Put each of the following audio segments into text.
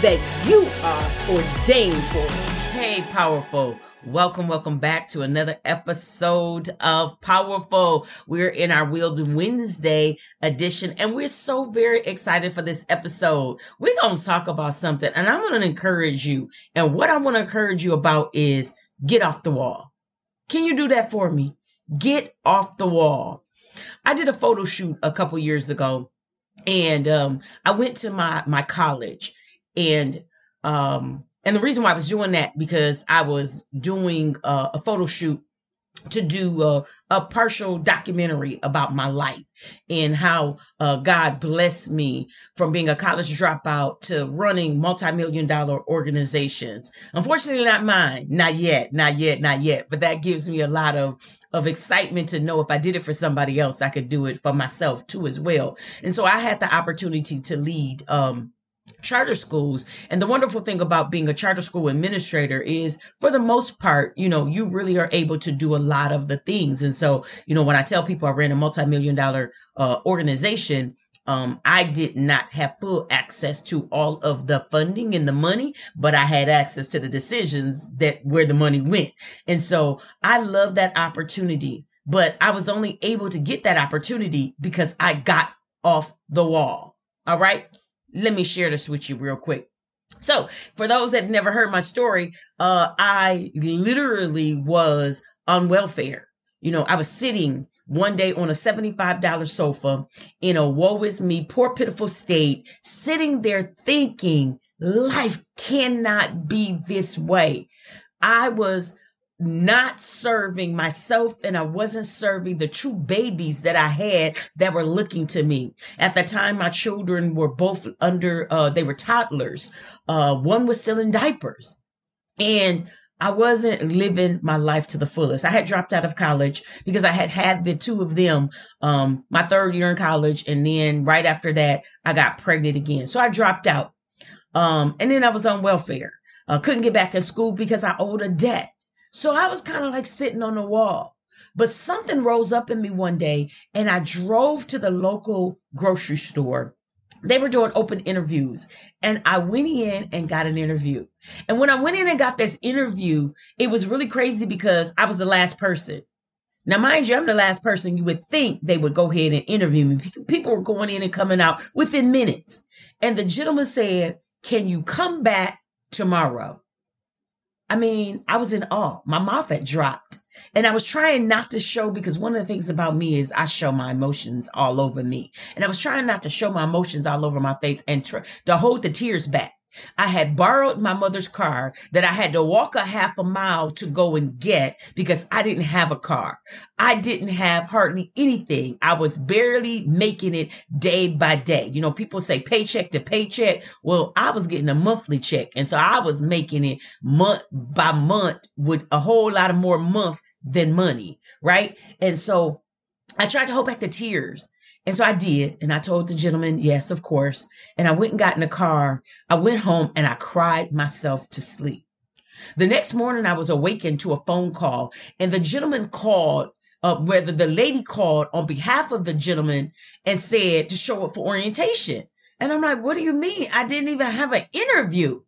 that you are ordained for. Hey, powerful. Welcome, welcome back to another episode of Powerful. We're in our Wield Wednesday edition, and we're so very excited for this episode. We're going to talk about something, and I'm going to encourage you. And what I want to encourage you about is get off the wall. Can you do that for me? Get off the wall. I did a photo shoot a couple years ago and um, I went to my my college and um, and the reason why I was doing that because I was doing uh, a photo shoot to do a, a, partial documentary about my life and how uh, God blessed me from being a college dropout to running multi-million dollar organizations. Unfortunately, not mine, not yet, not yet, not yet. But that gives me a lot of of excitement to know if I did it for somebody else, I could do it for myself too as well. And so I had the opportunity to lead um, charter schools. And the wonderful thing about being a charter school administrator is for the most part, you know, you really are able to do a lot of the things. And so, you know, when I tell people I ran a multi-million dollar uh, organization, um, I did not have full access to all of the funding and the money, but I had access to the decisions that where the money went. And so I love that opportunity, but I was only able to get that opportunity because I got off the wall. All right let me share this with you real quick. So, for those that never heard my story, uh, I literally was on welfare. You know, I was sitting one day on a $75 sofa in a woe is me, poor, pitiful state, sitting there thinking life cannot be this way. I was not serving myself and I wasn't serving the true babies that I had that were looking to me. At the time, my children were both under, uh, they were toddlers. Uh, one was still in diapers and I wasn't living my life to the fullest. I had dropped out of college because I had had the two of them, um, my third year in college. And then right after that, I got pregnant again. So I dropped out. Um, and then I was on welfare. Uh, couldn't get back in school because I owed a debt. So I was kind of like sitting on the wall. But something rose up in me one day and I drove to the local grocery store. They were doing open interviews and I went in and got an interview. And when I went in and got this interview, it was really crazy because I was the last person. Now, mind you, I'm the last person you would think they would go ahead and interview me. People were going in and coming out within minutes. And the gentleman said, Can you come back tomorrow? I mean, I was in awe. My mouth had dropped. And I was trying not to show because one of the things about me is I show my emotions all over me. And I was trying not to show my emotions all over my face and tr- to hold the tears back. I had borrowed my mother's car that I had to walk a half a mile to go and get because I didn't have a car. I didn't have hardly anything. I was barely making it day by day. You know, people say paycheck to paycheck. Well, I was getting a monthly check. And so I was making it month by month with a whole lot of more month than money. Right. And so I tried to hold back the tears and so I did. And I told the gentleman, yes, of course. And I went and got in the car. I went home and I cried myself to sleep. The next morning, I was awakened to a phone call, and the gentleman called, uh, whether the lady called on behalf of the gentleman and said to show up for orientation. And I'm like, what do you mean? I didn't even have an interview.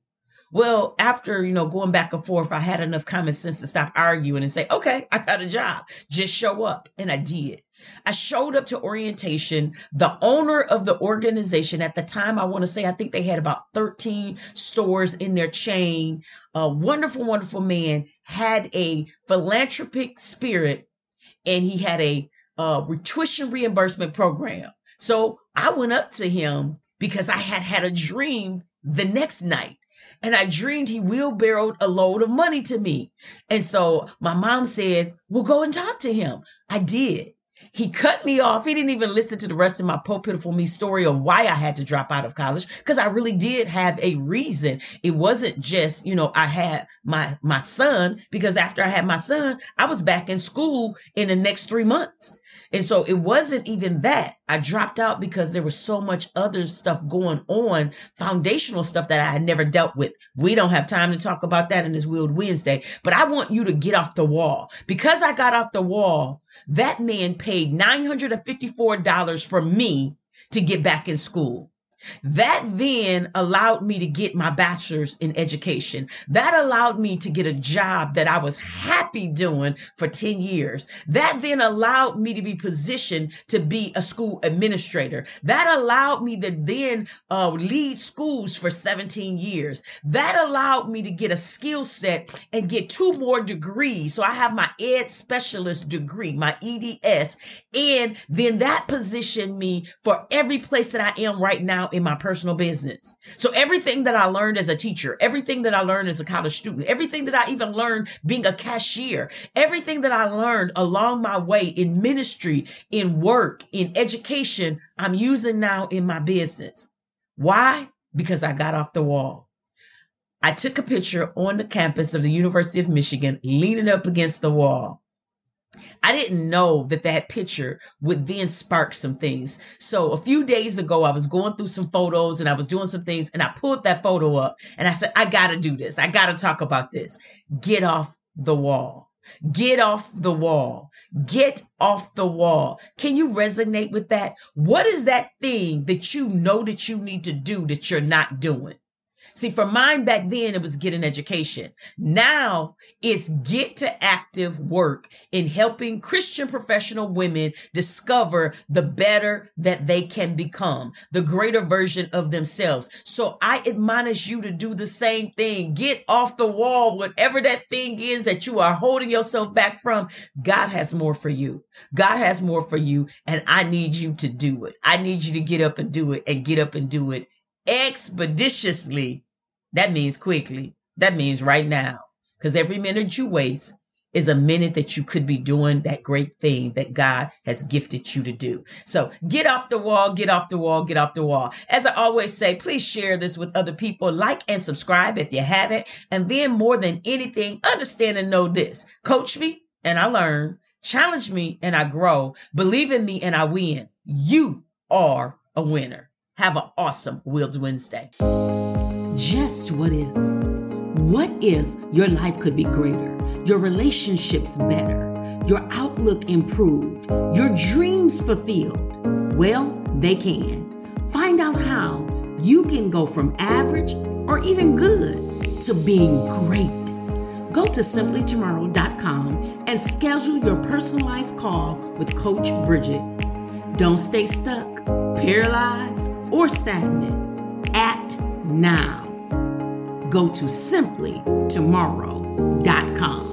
Well, after, you know, going back and forth, I had enough common sense to stop arguing and say, okay, I got a job. Just show up. And I did. I showed up to orientation. The owner of the organization at the time, I want to say, I think they had about 13 stores in their chain. A wonderful, wonderful man had a philanthropic spirit and he had a uh, tuition reimbursement program. So I went up to him because I had had a dream the next night and I dreamed he wheelbarrowed a load of money to me. And so my mom says, well, go and talk to him. I did. He cut me off. He didn't even listen to the rest of my po pitiful me story of why I had to drop out of college because I really did have a reason. It wasn't just, you know, I had my my son because after I had my son, I was back in school in the next 3 months. And so it wasn't even that. I dropped out because there was so much other stuff going on, foundational stuff that I had never dealt with. We don't have time to talk about that in this Wield Wednesday, but I want you to get off the wall. Because I got off the wall, that man paid $954 for me to get back in school. That then allowed me to get my bachelor's in education. That allowed me to get a job that I was happy doing for 10 years. That then allowed me to be positioned to be a school administrator. That allowed me to then uh, lead schools for 17 years. That allowed me to get a skill set and get two more degrees. So I have my ed specialist degree, my EDS, and then that positioned me for every place that I am right now in my personal business. So everything that I learned as a teacher, everything that I learned as a college student, everything that I even learned being a cashier, everything that I learned along my way in ministry, in work, in education, I'm using now in my business. Why? Because I got off the wall. I took a picture on the campus of the University of Michigan, leaning up against the wall. I didn't know that that picture would then spark some things. So a few days ago, I was going through some photos and I was doing some things and I pulled that photo up and I said, I got to do this. I got to talk about this. Get off the wall. Get off the wall. Get off the wall. Can you resonate with that? What is that thing that you know that you need to do that you're not doing? See, for mine back then, it was get an education. Now it's get to active work in helping Christian professional women discover the better that they can become, the greater version of themselves. So I admonish you to do the same thing. Get off the wall, whatever that thing is that you are holding yourself back from. God has more for you. God has more for you. And I need you to do it. I need you to get up and do it and get up and do it expeditiously. That means quickly. That means right now. Because every minute you waste is a minute that you could be doing that great thing that God has gifted you to do. So get off the wall, get off the wall, get off the wall. As I always say, please share this with other people. Like and subscribe if you haven't. And then more than anything, understand and know this. Coach me and I learn. Challenge me and I grow. Believe in me and I win. You are a winner. Have an awesome Wield Wednesday. Just what if? What if your life could be greater, your relationships better, your outlook improved, your dreams fulfilled? Well, they can. Find out how you can go from average or even good to being great. Go to simplytomorrow.com and schedule your personalized call with Coach Bridget. Don't stay stuck, paralyzed, or stagnant. Act now go to simplytomorrow.com.